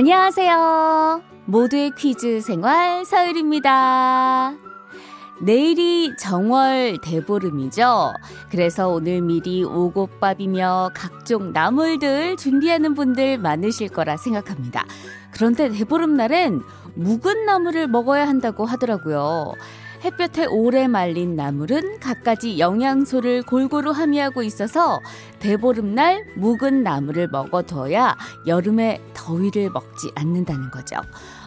안녕하세요. 모두의 퀴즈 생활 서율입니다. 내일이 정월 대보름이죠. 그래서 오늘 미리 오곡밥이며 각종 나물들 준비하는 분들 많으실 거라 생각합니다. 그런데 대보름 날엔 묵은 나물을 먹어야 한다고 하더라고요. 햇볕에 오래 말린 나물은 갖가지 영양소를 골고루 함유하고 있어서 대보름날 묵은 나물을 먹어둬야 여름에 더위를 먹지 않는다는 거죠.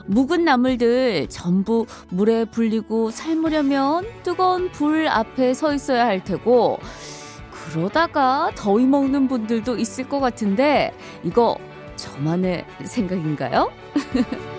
묵은 나물들 전부 물에 불리고 삶으려면 뜨거운 불 앞에 서 있어야 할 테고 그러다가 더위 먹는 분들도 있을 것 같은데 이거 저만의 생각인가요?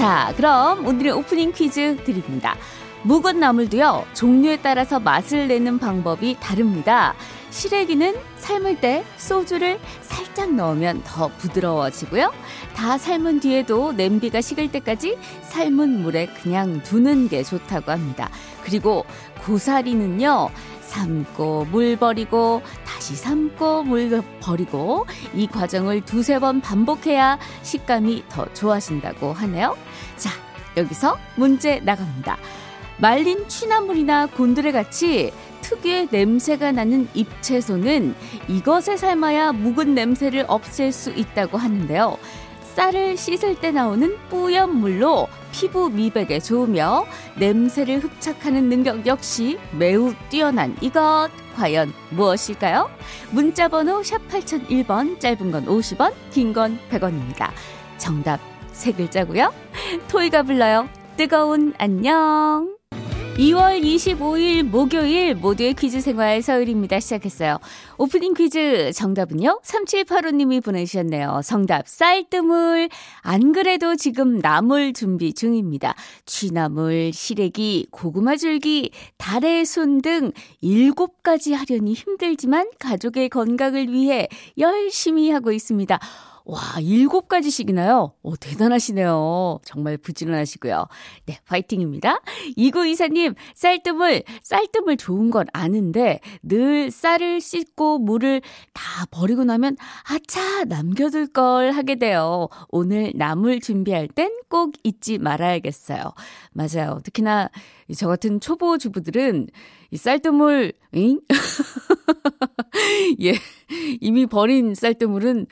자, 그럼 오늘의 오프닝 퀴즈 드립니다. 묵은 나물도요, 종류에 따라서 맛을 내는 방법이 다릅니다. 시래기는 삶을 때 소주를 살짝 넣으면 더 부드러워지고요. 다 삶은 뒤에도 냄비가 식을 때까지 삶은 물에 그냥 두는 게 좋다고 합니다. 그리고 고사리는요, 삶고 물 버리고 다시 삶고 물 버리고 이 과정을 두세 번 반복해야 식감이 더 좋아진다고 하네요. 자, 여기서 문제 나갑니다. 말린 취나물이나 곤드레 같이 특유의 냄새가 나는 잎채소는 이것에 삶아야 묵은 냄새를 없앨 수 있다고 하는데요. 쌀을 씻을 때 나오는 뿌연 물로 피부 미백에 좋으며 냄새를 흡착하는 능력 역시 매우 뛰어난 이것 과연 무엇일까요? 문자 번호 샵 8001번 짧은 건 50원 긴 건 100원입니다. 정답 세 글자고요. 토이가 불러요. 뜨거운 안녕. 2월 25일 목요일 모두의 퀴즈 생활 서울입니다. 시작했어요. 오프닝 퀴즈 정답은요? 3785님이 보내주셨네요. 정답 쌀뜨물. 안 그래도 지금 나물 준비 중입니다. 취나물, 시래기, 고구마 줄기, 달의 순 등 7가지 하려니 힘들지만 가족의 건강을 위해 열심히 하고 있습니다. 와, 일곱 가지씩이나요? 오, 대단하시네요. 정말 부지런하시고요. 네, 파이팅입니다. 이구이사님, 쌀뜨물, 쌀뜨물 좋은 건 아는데, 늘 쌀을 씻고 물을 다 버리고 나면, 아차, 남겨둘 걸 하게 돼요. 오늘 나물 준비할 땐 꼭 잊지 말아야겠어요. 맞아요. 특히나, 저 같은 초보 주부들은, 이 쌀뜨물, 응? 예, 이미 버린 쌀뜨물은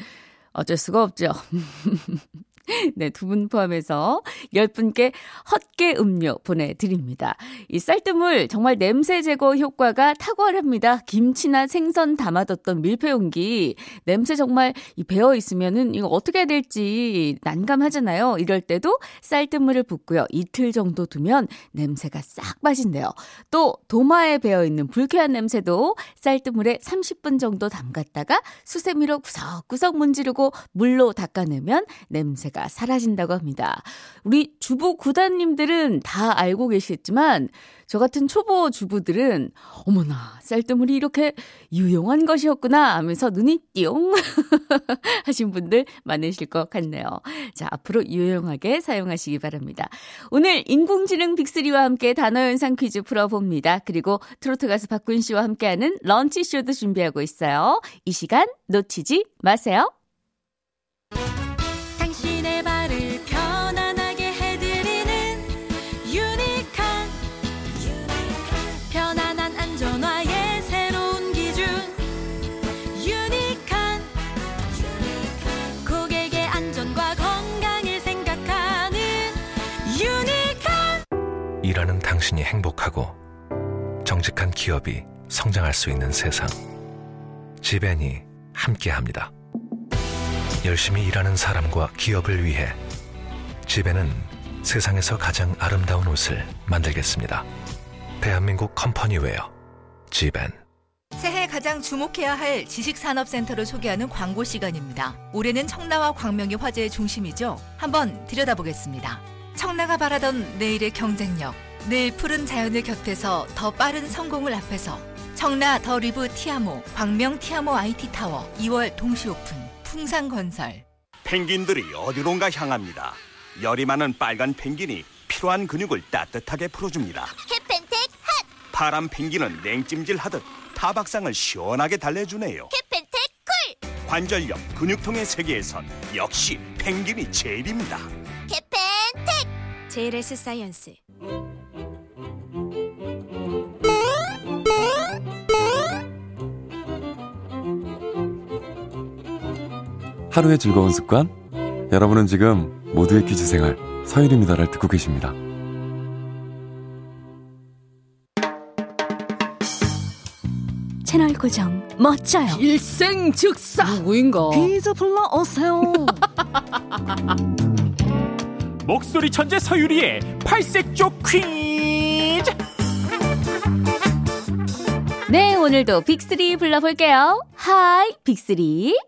어쩔 수가 없죠. 네, 두 분 포함해서 10분께 헛개 음료 보내드립니다. 이 쌀뜨물 정말 냄새 제거 효과가 탁월합니다. 김치나 생선 담아뒀던 밀폐 용기. 냄새 정말 이 배어 있으면은 이거 어떻게 해야 될지 난감하잖아요. 이럴 때도 쌀뜨물을 붓고요. 이틀 정도 두면 냄새가 싹 빠진대요. 또 도마에 배어 있는 불쾌한 냄새도 쌀뜨물에 30분 정도 담갔다가 수세미로 구석구석 문지르고 물로 닦아내면 냄새가 냄새가 사라진다고 합니다. 우리 주부 구단님들은 다 알고 계시겠지만 저 같은 초보 주부들은 어머나 쌀뜨물이 이렇게 유용한 것이었구나 하면서 눈이 띠용 하신 분들 많으실 것 같네요. 자 앞으로 유용하게 사용하시기 바랍니다. 오늘 인공지능 빅리와 함께 단어 연상 퀴즈 풀어봅니다. 그리고 트로트 가수 박군 씨와 함께하는 런치쇼도 준비하고 있어요. 이 시간 놓치지 마세요. 당신이 행복하고 정직한 기업이 성장할 수 있는 세상. 지벤이 함께 합니다. 열심히 일하는 사람과 기업을 위해 지벤은 세상에서 가장 아름다운 옷을 만들겠습니다. 대한민국 컴퍼니웨어 지벤. 새해 가장 주목해야 할 지식산업센터를 소개하는 광고 시간입니다. 올해는 청라와 광명이 화제의 중심이죠. 한번 들여다보겠습니다. 청라가 바라던 내일의 경쟁력, 늘 푸른 자연의 곁에서 더 빠른 성공의 앞에서 청라 더 리브 티아모, 광명 티아모 IT 타워 2월 동시 오픈, 풍산 건설. 펭귄들이 어디론가 향합니다. 열이 많은 빨간 펭귄이 필요한 근육을 따뜻하게 풀어줍니다. 캐펜텍 핫! 파란 펭귄은 냉찜질하듯 타박상을 시원하게 달래주네요. 캐펜텍 쿨 관절염, 근육통의 세계에선 역시 펭귄이 제일입니다. 캐펜텍 JLS 사이언스 하루의 즐거운 습관 여러분은 지금 모두의 퀴즈 생활 서유리입니다를 듣고 계십니다. 채널 고정 멋져요. 일생 즉사 누구인가? 퀴즈 불러 오세요. 목소리 천재 서유리의 팔색조 퀴즈 네, 오늘도 빅3 불러볼게요. 하이, 빅3.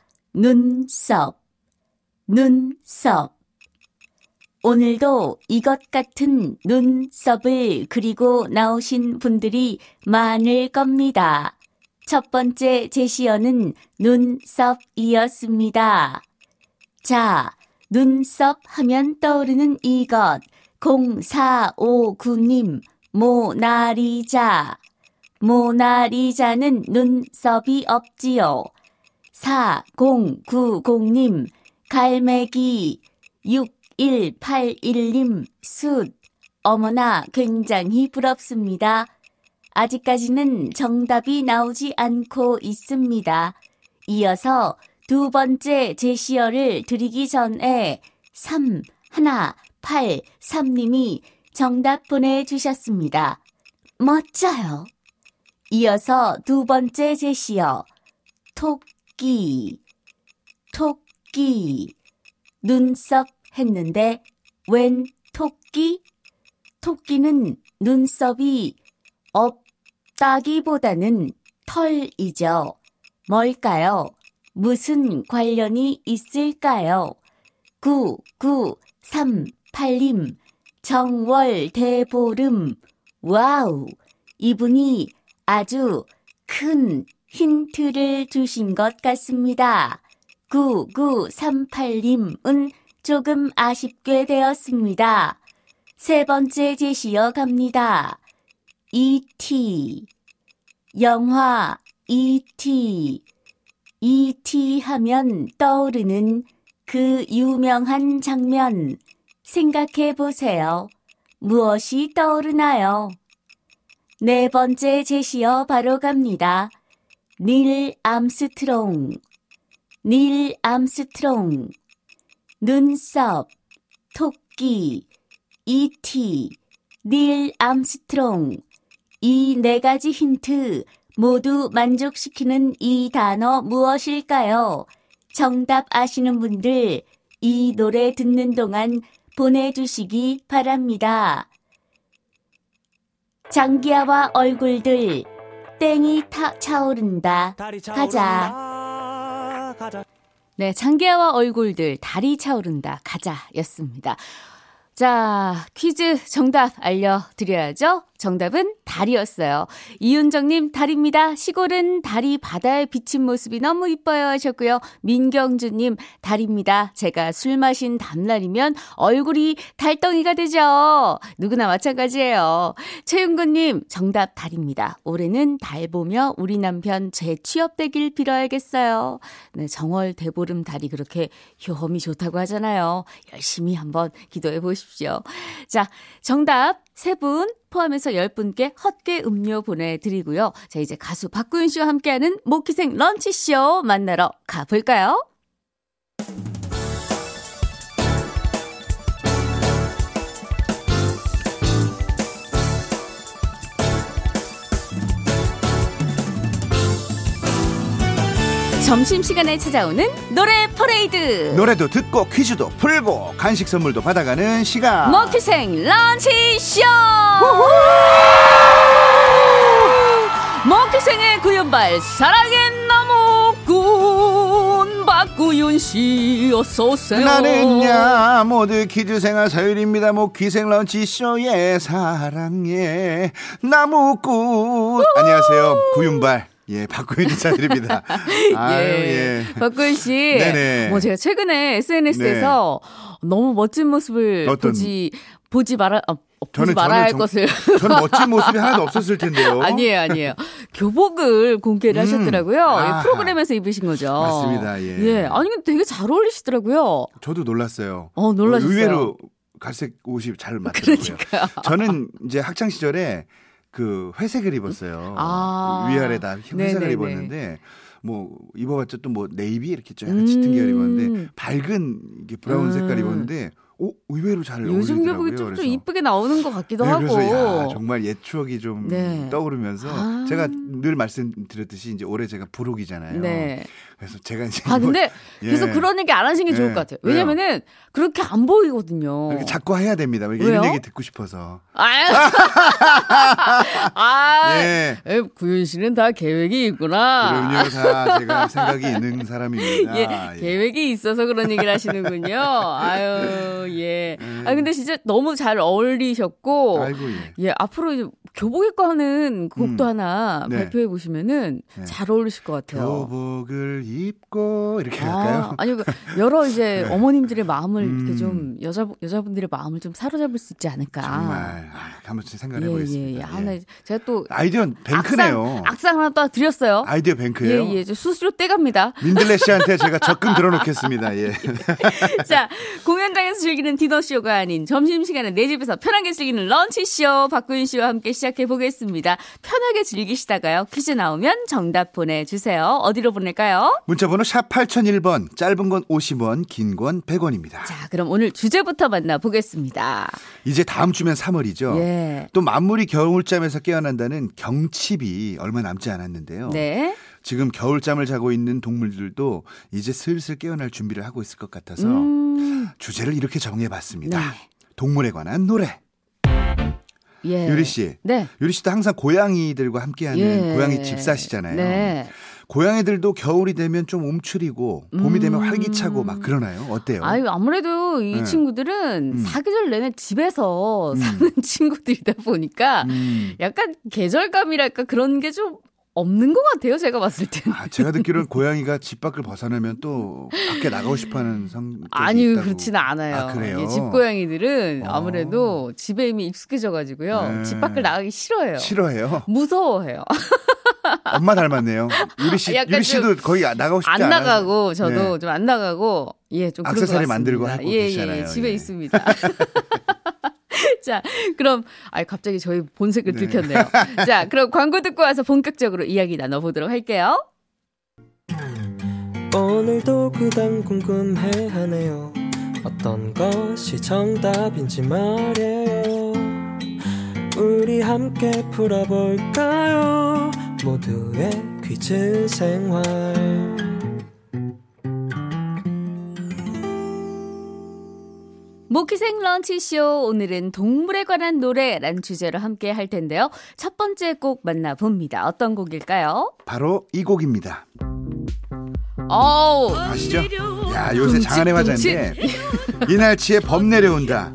눈썹, 눈썹. 오늘도 이것 같은 눈썹을 그리고 나오신 분들이 많을 겁니다. 첫 번째 제시어는 눈썹이었습니다. 자, 눈썹 하면 떠오르는 이것. 0459님, 모나리자. 모나리자는 눈썹이 없지요. 4090님, 갈매기. 6181님, 숫. 어머나, 굉장히 부럽습니다. 아직까지는 정답이 나오지 않고 있습니다. 이어서 두 번째 제시어를 드리기 전에 3, 하나, 8, 3님이 정답 보내주셨습니다. 멋져요. 이어서 두 번째 제시어. 토끼, 토끼. 눈썹 했는데 웬 토끼? 토끼는 눈썹이 없다기보다는 털이죠. 뭘까요? 무슨 관련이 있을까요? 9938님, 정월 대보름. 와우! 이분이 아주 큰 힌트를 주신 것 같습니다. 9938님은 조금 아쉽게 되었습니다. 세 번째 제시어 갑니다. E.T. 영화 E.T. E.T. 하면 떠오르는 그 유명한 장면 생각해 보세요. 무엇이 떠오르나요? 네 번째 제시어 바로 갑니다. 닐 암스트롱. 닐 암스트롱. 눈썹, 토끼, E.T., 닐 암스트롱. 이 네 가지 힌트 모두 만족시키는 이 단어 무엇일까요? 정답 아시는 분들 이 노래 듣는 동안 보내주시기 바랍니다. 장기하와 얼굴들 땡이 타 차오른다. 가자. 네, 장기하와 얼굴들 다리 차오른다. 가자였습니다. 자, 퀴즈 정답 알려드려야죠. 정답은 달이었어요. 이윤정님, 달입니다. 시골은 달이 바다에 비친 모습이 너무 이뻐요 하셨고요. 민경주님, 달입니다. 제가 술 마신 다음날이면 얼굴이 달덩이가 되죠. 누구나 마찬가지예요. 최윤구님, 정답 달입니다. 올해는 달 보며 우리 남편 재취업되길 빌어야겠어요. 네, 정월 대보름 달이 그렇게 효험이 좋다고 하잖아요. 열심히 한번 기도해 보십시오. 자, 정답 세분 포함해서 10분께 헛개 음료 보내드리고요. 자, 이제 가수 박구윤 씨와 함께하는 모키생 런치쇼 만나러 가볼까요? 점심시간에 찾아오는 노래 퍼레이드. 노래도 듣고 퀴즈도 풀고 간식 선물도 받아가는 시간. 목퀴생 런치쇼! 목퀴생의 구윤발 사랑의 나무꾼 박구윤 씨 어서 오세요. 나는야 모두 퀴즈생활 서유리입니다. 목퀴생 런치쇼의 사랑의 나무꾼 안녕하세요 구윤발 예 박구윤 인사드립니다. 아유 예. 박구윤 씨. 네네. 뭐 제가 최근에 SNS에서 너무 멋진 모습을 어떤- 보지 보지 말아 어, 보지 저는 말아야 할 정- 것을 저는 멋진 모습이 하나도 없었을 텐데요. 아니에요, 아니에요. 교복을 공개를 음. 하셨더라고요. 아하. 프로그램에서 입으신 거죠. 맞습니다, 예. 예. 아니 근데 되게 잘 어울리시더라고요. 저도 놀랐어요. 어, 놀라셨어요. 의외로 갈색 옷이 잘 맞더라고요. 그러니까요. 저는 이제 학창 시절에 그 회색을 입었어요. 아. 위아래 다 회색을 네네네. 입었는데 뭐 입어봤자 또 뭐 네이비 이렇게 좀 약간 짙은 계열 입었는데 밝은 이게 브라운 음. 색깔 입었는데 오 의외로 잘 요즘 어울리더라고요. 교복이 좀. 이쁘게 나오는 것 같기도 네, 하고. 그래서 야, 정말 옛 추억이 좀 네. 떠오르면서 아. 제가 늘 말씀드렸듯이 이제 올해 제가 부록이잖아요. 네. 그래서 제가 이제 아 근데 예. 계속 그런 얘기 안 하시는 게 좋을 예. 것 같아요. 왜요? 왜냐면은 그렇게 안 보이거든요. 이렇게 자꾸 해야 됩니다. 이런 왜요? 얘기 듣고 싶어서. 아, 아, 예. 에, 구윤 씨는 다 계획이 있구나. 그럼요, 다 제가 생각이 있는 사람입니다. 예, 계획이 있어서 그런 얘기를 하시는군요. 아유, 예. 아, 근데 진짜 너무 잘 어울리셨고, 음. 아이고 예. 예, 앞으로 이제 교복입고 하는 곡도 음. 하나 네. 발표해 보시면은 네. 잘 어울리실 것 같아요. 교복을 입고 이렇게 할까요? 아, 아니, 그 여러 이제 네. 어머님들의 마음을 이렇게 음. 좀 여자, 여자분들의 마음을 좀 사로잡을 수 있지 않을까. 정말 아, 한번 생각해 예, 예, 보겠습니다. 예. 하나, 제가 또 아이디어 뱅크네요. 악상, 악상 하나 또 드렸어요. 아이디어 뱅크예요. 예, 예. 저 수수료 떼갑니다. 민들레 씨한테 제가 적금 들어놓겠습니다. 예. 자, 공연장에서 즐기는 디너 쇼가 아닌 점심 시간에 내 집에서 편하게 즐기는 런치 쇼 박구윤 씨와 함께 시작해 보겠습니다. 편하게 즐기시다가요. 퀴즈 나오면 정답 보내주세요. 어디로 보낼까요? 문자번호 샵 8001번, 짧은 건 50원, 긴 건 100원입니다. 자, 그럼 오늘 주제부터 만나보겠습니다. 이제 다음 주면 3월이죠. 예. 또 만물이 겨울잠에서 깨어난다는 경칩이 얼마 남지 않았는데요. 네. 지금 겨울잠을 자고 있는 동물들도 이제 슬슬 깨어날 준비를 하고 있을 것 같아서 음, 주제를 이렇게 정해봤습니다. 네. 동물에 관한 노래. 예. 유리 씨. 네. 유리 씨도 항상 고양이들과 함께하는 예. 고양이 집사시잖아요. 네. 고양이들도 겨울이 되면 좀 움츠리고 봄이 되면 음. 활기차고 막 그러나요? 어때요? 아유, 아무래도 이 네. 친구들은 음. 사계절 내내 집에서 음. 사는 친구들이다 보니까 음. 약간 계절감이랄까 그런 게 좀 없는 것 같아요. 제가 봤을 때는. 아, 제가 듣기로는 고양이가 집 밖을 벗어나면 또 밖에 나가고 싶어 하는 성격이 아니 있다고. 그렇지는 않아요. 아, 그래요? 예, 집고양이들은 어. 아무래도 집에 이미 익숙해져 가지고 네. 집 밖을 나가기 싫어해요. 싫어해요. 무서워해요. 엄마 닮았네요. 유리 씨, 유리 씨도 거의 나가고 싶지 안 않아요. 나가고 저도 네. 좀안 나가고 예좀 것 액세서리 같습니다. 만들고 하고 예, 계시잖아요. 예, 집에 예. 있습니다. 자, 그럼 아 갑자기 저희 본색을 네. 들켰네요. 자, 그럼 광고 듣고 와서 본격적으로 이야기 나눠보도록 할게요. 오늘도 그단 궁금해 하네요 어떤 것이 정답인지 말이에요 우리 함께 풀어볼까요 모두의 퀴즈 생활 모키생 런치쇼 오늘은 동물에 관한 노래라는 주제로 함께 할 텐데요. 첫 번째 곡 만나봅니다. 어떤 곡일까요? 바로 이 곡입니다. 어우, 아시죠? 야 요새 장안의 화제인데 이날치의 범 내려온다.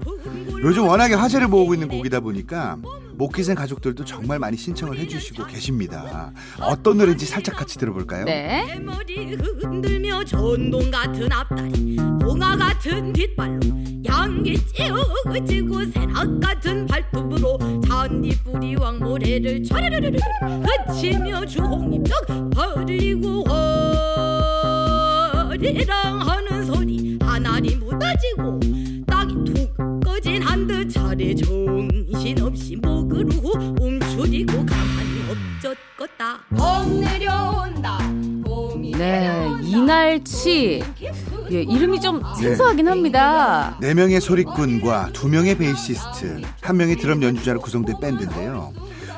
요즘 워낙에 화제를 모으고 있는 곡이다 보니까 목기생 가족들도 정말 많이 신청을 해주시고 계십니다. 어떤 노래인지 살짝 같이 들어볼까요? 네. 머리 흔들며 전동 같은 앞다리 봉화 같은 뒷발로 양기 찌우지고 새낙 같은 발톱으로 잔디뿌리 왕 모래를 촤르르르르 그치며 주홍잎 떡 벌리고 허리랑 하는 소리 하나리 묻어지고 땅이 툭 꺼진 한듯 차례 정신없이 목으로 움츠리고 가만히 엎젖겄다 봄 내려온다 봄이 네, 이날치. 예, 이름이 좀 생소하긴 합니다. 네 명의 소리꾼과 두 명의 베이시스트, 한 명의 드럼 연주자로 구성된 밴드인데요.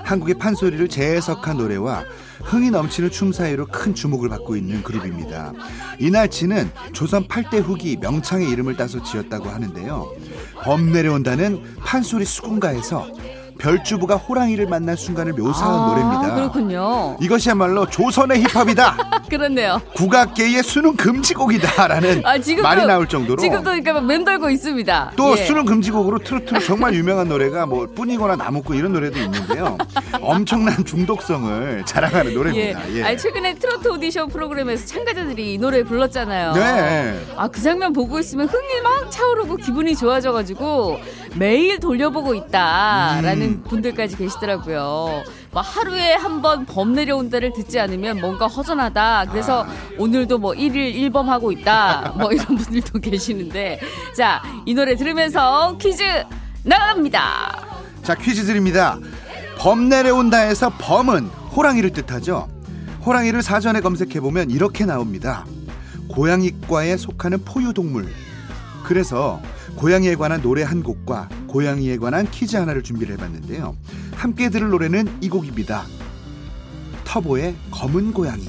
한국의 판소리를 재해석한 노래와 흥이 넘치는 춤 사이로 큰 주목을 받고 있는 그룹입니다. 이날치는 조선 8대 후기 명창의 이름을 따서 지었다고 하는데요. 범 내려온다는 판소리 수군가에서 별주부가 호랑이를 만난 순간을 묘사한 아, 노래입니다. 그렇군요. 이것이야말로 조선의 힙합이다. 그렇네요. 국악계의 수능 금지곡이다라는 아, 지금도, 말이 나올 정도로 지금도 그러니까 막 맴돌고 있습니다. 또 예. 수능 금지곡으로 트로트로 정말 유명한 노래가 뭐 뿐이거나 나무꾼 이런 노래도 있는데요. 엄청난 중독성을 자랑하는 예. 노래입니다. 예. 아니, 최근에 트로트 오디션 프로그램에서 참가자들이 이 노래 불렀잖아요. 네. 아, 그 장면 보고 있으면 흥이 막 차오르고 기분이 좋아져가지고 매일 돌려보고 있다라는 음. 분들까지 계시더라고요. 뭐 하루에 한 번 범 내려온다를 듣지 않으면 뭔가 허전하다. 그래서 아. 오늘도 뭐 1일 1범 하고 있다. 뭐 이런 분들도 계시는데. 자, 이 노래 들으면서 퀴즈 나갑니다. 자 퀴즈 드립니다. 범 내려온다에서 범은 호랑이를 뜻하죠. 호랑이를 사전에 검색해 보면 이렇게 나옵니다. 고양이과에 속하는 포유동물. 그래서 고양이에 관한 노래 한 곡과 고양이에 관한 퀴즈 하나를 준비를 해봤는데요. 함께 들을 노래는 이 곡입니다. 터보의 검은 고양이.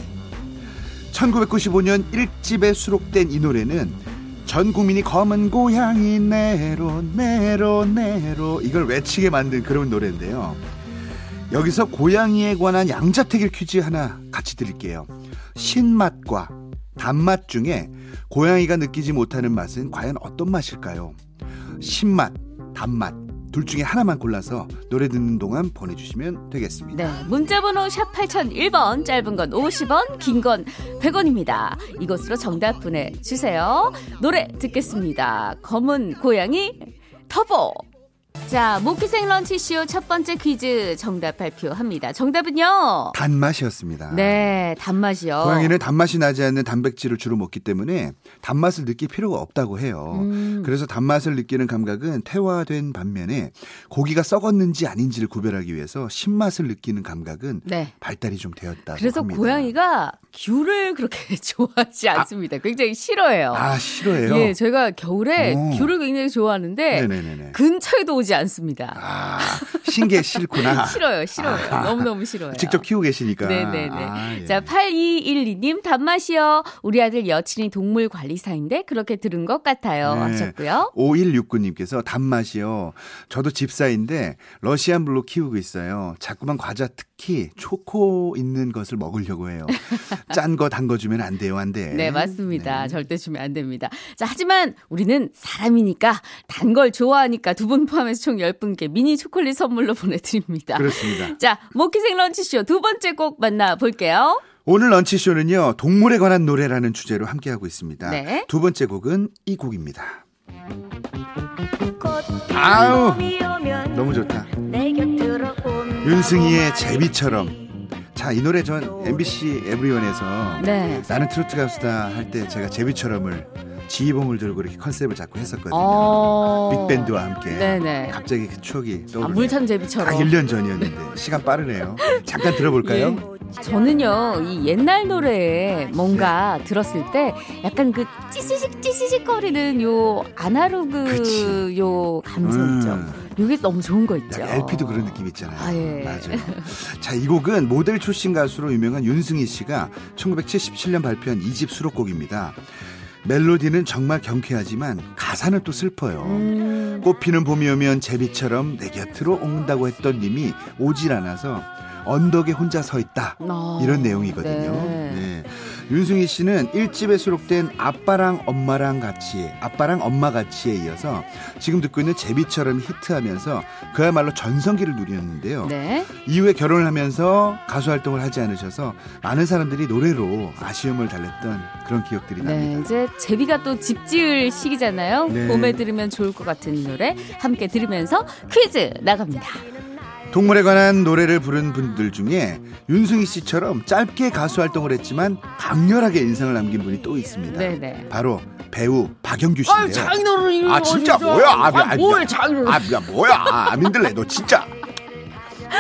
1995년 1집에 수록된 이 노래는 전 국민이 검은 고양이 네로 네로 네로 이걸 외치게 만든 그런 노래인데요. 여기서 고양이에 관한 양자택일 퀴즈 하나 같이 드릴게요. 신맛과 단맛 중에 고양이가 느끼지 못하는 맛은 과연 어떤 맛일까요? 신맛, 단맛 둘 중에 하나만 골라서 노래 듣는 동안 보내주시면 되겠습니다. 네, 문자번호 샵 8001번, 짧은 건 50원, 긴 건 100원입니다. 이것으로 정답 보내주세요. 노래 듣겠습니다. 검은 고양이 터보. 자, 모키생 런치쇼 첫 번째 퀴즈 정답 발표합니다. 정답은요? 단맛이었습니다. 네, 단맛이요. 고양이는 단맛이 나지 않는 단백질을 주로 먹기 때문에 단맛을 느낄 필요가 없다고 해요. 음. 그래서 단맛을 느끼는 감각은 태화된 반면에 고기가 썩었는지 아닌지를 구별하기 위해서 신맛을 느끼는 감각은 네. 발달이 좀 되었다고 그래서 합니다. 고양이가 귤을 그렇게 좋아하지 않습니다. 굉장히 싫어해요. 아 싫어해요. 예, 저희가 겨울에 오. 귤을 굉장히 좋아하는데 네네네네. 근처에도 오지 않습니다. 아 신 게 싫구나. 싫어요, 싫어요. 아. 너무너무 싫어요. 직접 키우고 계시니까. 네네네. 아, 예. 자, 8212님, 단맛이요. 우리 아들 여친이 동물 관리사인데 그렇게 들은 것 같아요. 네. 하셨고요. 5169님께서 단맛이요. 저도 집사인데 러시안 블루 키우고 있어요. 자꾸만 과자 특히 초코 있는 것을 먹으려고 해요. 짠 거 단 거 주면 안 돼요, 안 돼. 네, 맞습니다. 절대 주면 안 됩니다. 자, 하지만 우리는 사람이니까 단 걸 좋아하니까 두 분 포함해서 총 10분께 미니 초콜릿 선물로 보내드립니다. 그렇습니다. 자, 모키생 런치쇼 두 번째 곡 만나볼게요. 오늘 런치쇼는요, 동물에 관한 노래라는 주제로 함께하고 있습니다. 네. 두 번째 곡은 이 곡입니다. 아우, 너무 좋다. 윤승희의 제비처럼. 자, 이 노래 전 MBC 에브리원에서 네. 나는 트로트 가수다 할 때 제가 제비처럼을 지휘봉을 들고 이렇게 컨셉을 잡고 했었거든요. 어. 빅밴드와 함께. 네네. 갑자기 그 추억이 아. 물찬 딱 제비처럼. 1년 전이었는데 시간 빠르네요. 잠깐 들어볼까요? 예. 저는요, 이 옛날 노래에 뭔가 네. 들었을 때 약간 그 찌시직 찌시직 거리는 요 아날로그 그치. 요 감성 있죠. 음. 요게 너무 좋은 거 있죠. LP도 그런 느낌 있잖아요. 아, 예. 맞아요. 자, 이 곡은 모델 출신 가수로 유명한 윤승희 씨가 1977년 발표한 2집 수록곡입니다. 멜로디는 정말 경쾌하지만 가사는 또 슬퍼요. 음, 꽃피는 봄이 오면 제비처럼 내 곁으로 온다고 했던 님이 오질 않아서 언덕에 혼자 서 있다. 아, 이런 내용이거든요. 네. 네. 윤승희 씨는 1집에 수록된 아빠랑 엄마랑 같이, 아빠랑 엄마 같이에 이어서 지금 듣고 있는 제비처럼 히트하면서 그야말로 전성기를 누렸는데요. 네. 이후에 결혼을 하면서 가수 활동을 하지 않으셔서 많은 사람들이 노래로 아쉬움을 달랬던 그런 기억들이 네, 납니다. 이제 제비가 또 집 지을 시기잖아요. 네. 봄에 들으면 좋을 것 같은 노래 함께 들으면서 퀴즈 나갑니다. 동물에 관한 노래를 부른 분들 중에 윤승희 씨처럼 짧게 가수 활동을 했지만 강렬하게 인상을 남긴 분이 또 있습니다. 네네. 바로 배우 박영규 씨인데요. 아, 장인어른 아 진짜. 뭐야? 아, 아, 뭐야, 장인어른. 아, 야, 뭐야? 아, 민들레 너 진짜.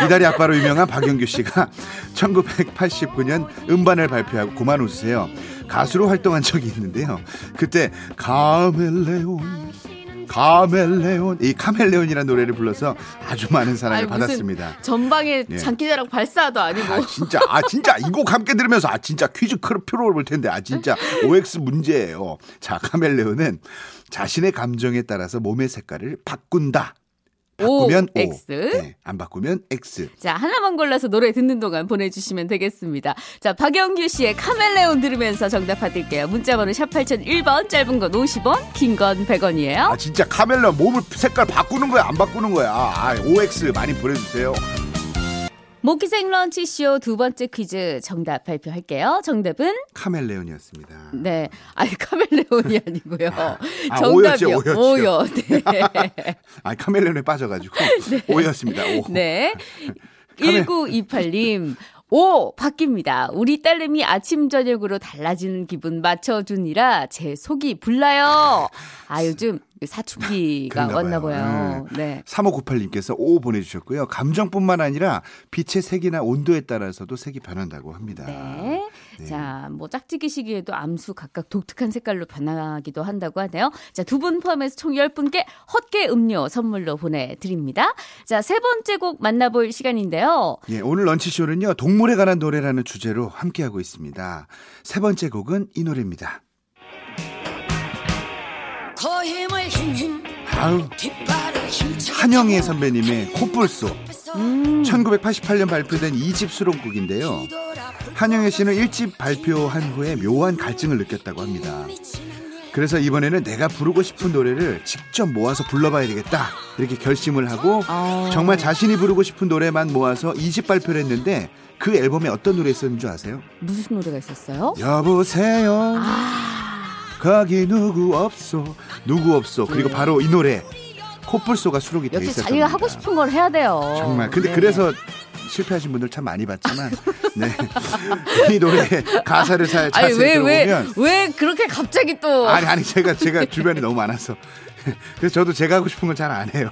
이달의 아빠로 유명한 박영규 씨가 1989년 음반을 발표하고 그만 웃으세요. 가수로 활동한 적이 있는데요. 그때 카멜레온 카멜레온 이 카멜레온이라는 노래를 불러서 아주 많은 사랑을 아니, 받았습니다. 전방에 예. 장기자랑 발사도 아니고. 아 진짜 아 진짜 이 곡 함께 들으면서 아 진짜 퀴즈 크로 표로 볼 텐데 아 진짜 OX 문제예요. 자 카멜레온은 자신의 감정에 따라서 몸의 색깔을 바꾼다. 바꾸면 O, X. 네, 안 바꾸면 X. 자, 하나만 골라서 노래 듣는 동안 보내주시면 되겠습니다. 자, 박영규 씨의 카멜레온 들으면서 정답 받을게요. 문자번호 샵 8001번, 짧은 건 50원, 긴 건 100원이에요. 아 진짜 카멜레온 몸을 색깔 바꾸는 거야 안 바꾸는 거야. 아, OX 많이 보내주세요. 모키생 런치쇼 두 번째 퀴즈 정답 발표할게요. 정답은? 카멜레온이었습니다. 네. 아니, 카멜레온이 아니고요. 아, 정답이요. 오였죠, 오였죠. 오요. 네. 아 카멜레온에 빠져가지고 O였습니다. O. 네. 카멜- 1928님. 오! 바뀝니다. 우리 딸내미 아침, 저녁으로 달라지는 기분 맞춰주니라 제 속이 불나요. 아, 요즘 사춘기가 그런가 왔나 봐요. 봐요. 네. 3598님께서 O 보내주셨고요. 감정뿐만 아니라 빛의 색이나 온도에 따라서도 색이 변한다고 합니다. 네. 자, 뭐 짝짓기 시기에도 암수 각각 독특한 색깔로 변하기도 한다고 하네요. 자, 두 분 포함해서 총 10분께 헛개 음료 선물로 보내드립니다. 자, 세 번째 곡 만나볼 시간인데요. 예, 오늘 런치쇼는요, 동물에 관한 노래라는 주제로 함께하고 있습니다. 세 번째 곡은 이 노래입니다. 힘차 한영애 선배님의 콧불소. 음. 1988년 발표된 2집 수록곡인데요. 한영애 씨는 1집 발표한 후에 묘한 갈증을 느꼈다고 합니다. 그래서 이번에는 내가 부르고 싶은 노래를 직접 모아서 불러봐야 되겠다. 이렇게 결심을 하고 아. 정말 자신이 부르고 싶은 노래만 모아서 2집 발표를 했는데 그 앨범에 어떤 노래 있었는 줄 아세요? 무슨 노래가 있었어요? 여보세요. 아. 거기 누구 없어. 누구 없어. 그리고 바로 이 노래 코뿔소가 수록이 돼 역시 있었던 자기가. 하고 싶은 걸 해야 돼요. 정말. 근데 네네. 그래서 실패하신 분들 참 많이 봤지만, 네. 이 노래 가사를 잘 자세히 들어보면. 왜 그렇게 갑자기 또. 아니, 아니, 제가, 제가 주변에 너무 많아서. 그래서 저도 제가 하고 싶은 건 잘 안 해요.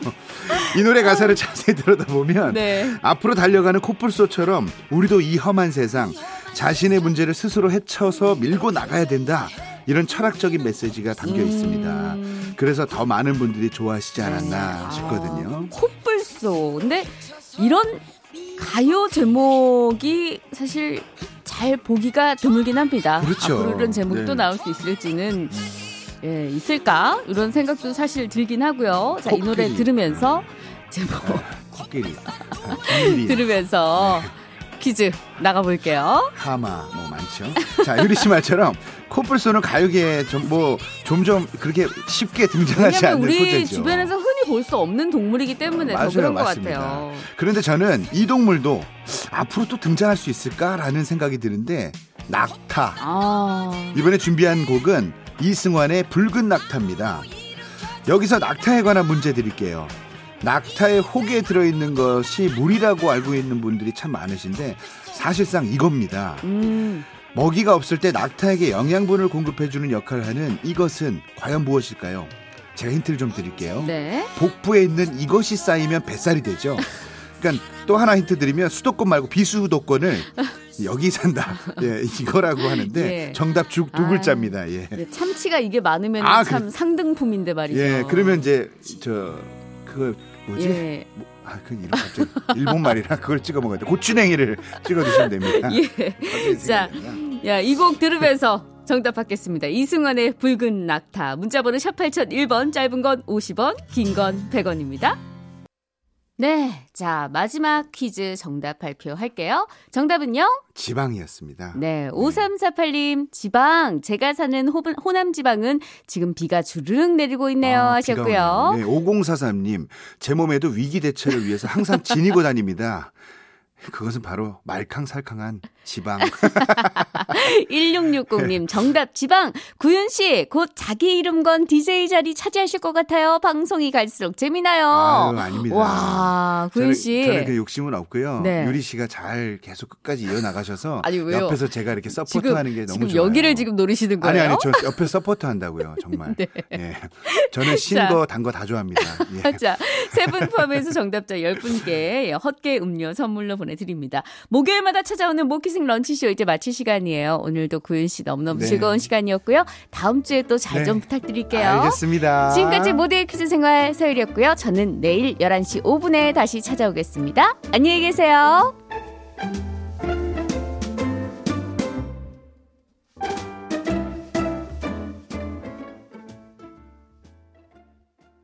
이 노래 가사를 자세히 들여다보면, 네. 앞으로 달려가는 코뿔소처럼 우리도 이 험한 세상, 자신의 문제를 스스로 헤쳐서 밀고 나가야 된다. 이런 철학적인 메시지가 담겨 있습니다. 그래서 더 많은 분들이 좋아하시지 않았나 싶거든요. 콧불소. 근데 이런 가요 제목이 사실 잘 보기가 드물긴 합니다. 그렇죠. 앞으로 이런 제목도 네. 나올 수 있을지는 예, 있을까? 이런 생각도 사실 들긴 하고요. 자, 이 노래 코끼리. 들으면서 제목 코끼리, 아, 들으면서 퀴즈 나가볼게요. 하마 뭐 많죠. 자 유리 씨 말처럼 코뿔소는 가요계에 좀 뭐 점점 그렇게 쉽게 등장하지 않는 우리 소재죠. 주변에서 흔히 볼 수 없는 동물이기 때문에 더 맞아요, 그런 것 맞습니다. 같아요. 그런데 저는 이 동물도 앞으로 또 등장할 수 있을까라는 생각이 드는데 낙타. 아, 이번에 준비한 곡은 이승환의 붉은 낙타입니다. 여기서 낙타에 관한 문제 드릴게요. 낙타의 혹에 들어있는 것이 물이라고 알고 있는 분들이 참 많으신데 사실상 이겁니다. 음, 먹이가 없을 때 낙타에게 영양분을 공급해주는 역할을 하는 이것은 과연 무엇일까요? 제가 힌트를 좀 드릴게요. 네. 복부에 있는 이것이 쌓이면 뱃살이 되죠. 그러니까 또 하나 힌트 드리면 수도권 말고 비수도권을 여기 산다. 예, 이거라고 하는데 예. 정답 주, 두 아. 글자입니다. 예. 네, 참치가 이게 많으면 아, 참 그- 상등품인데 말이죠. 예, 그러면 이제 저 그거 뭐지? 예. 뭐, 아, 그 이름 갑자기 일본 말이라 그걸 찍어 먹어야 돼. 고추냉이를 찍어 드시면 됩니다. 예. 자, 야, 이 곡 들으면서 정답 받겠습니다. 이승환의 붉은 낙타. 문자 번호 샵 8001번, 짧은 건 50원, 긴 건 100원입니다. 네. 자, 마지막 퀴즈 정답 발표할게요. 정답은요? 지방이었습니다. 네. 5348님, 지방. 제가 사는 호, 호남 지방은 지금 비가 주르륵 내리고 있네요. 아, 하셨고요. 네, 5043님, 제 몸에도 위기 대처를 위해서 항상 지니고 다닙니다. 그것은 바로 말캉살캉한 지방. 1660님 정답 지방 구윤 씨 곧 자기 이름 건 DJ 자리 차지하실 것 같아요. 방송이 갈수록 재미나요. 아유, 아닙니다. 와 구윤 저는, 씨. 저는 그 욕심은 없고요. 네. 유리 씨가 잘 계속 끝까지 이어 나가셔서 아니, 왜요? 옆에서 제가 이렇게 서포트하는 게 너무 지금 좋아요. 여기를 지금 노리시는 아니 거예요? 아니 저 옆에 서포트 한다고요 정말. 네. 예. 저는 자. 신거 단 거 다 좋아합니다. 예. 자, 세 분 포함해서 정답자 10분께 헛개 음료 선물로 보내 드립니다. 목요일마다 찾아오는 목퀴생 런치쇼 이제 마칠 시간이에요. 오늘도 구윤 씨 너무너무 네. 즐거운 시간이었고요. 다음 주에 또 잘 좀 네. 부탁드릴게요. 알겠습니다. 지금까지 모두의 퀴즈 생활 서유리였고요. 저는 내일 11시 5분에 다시 찾아오겠습니다. 안녕히 계세요.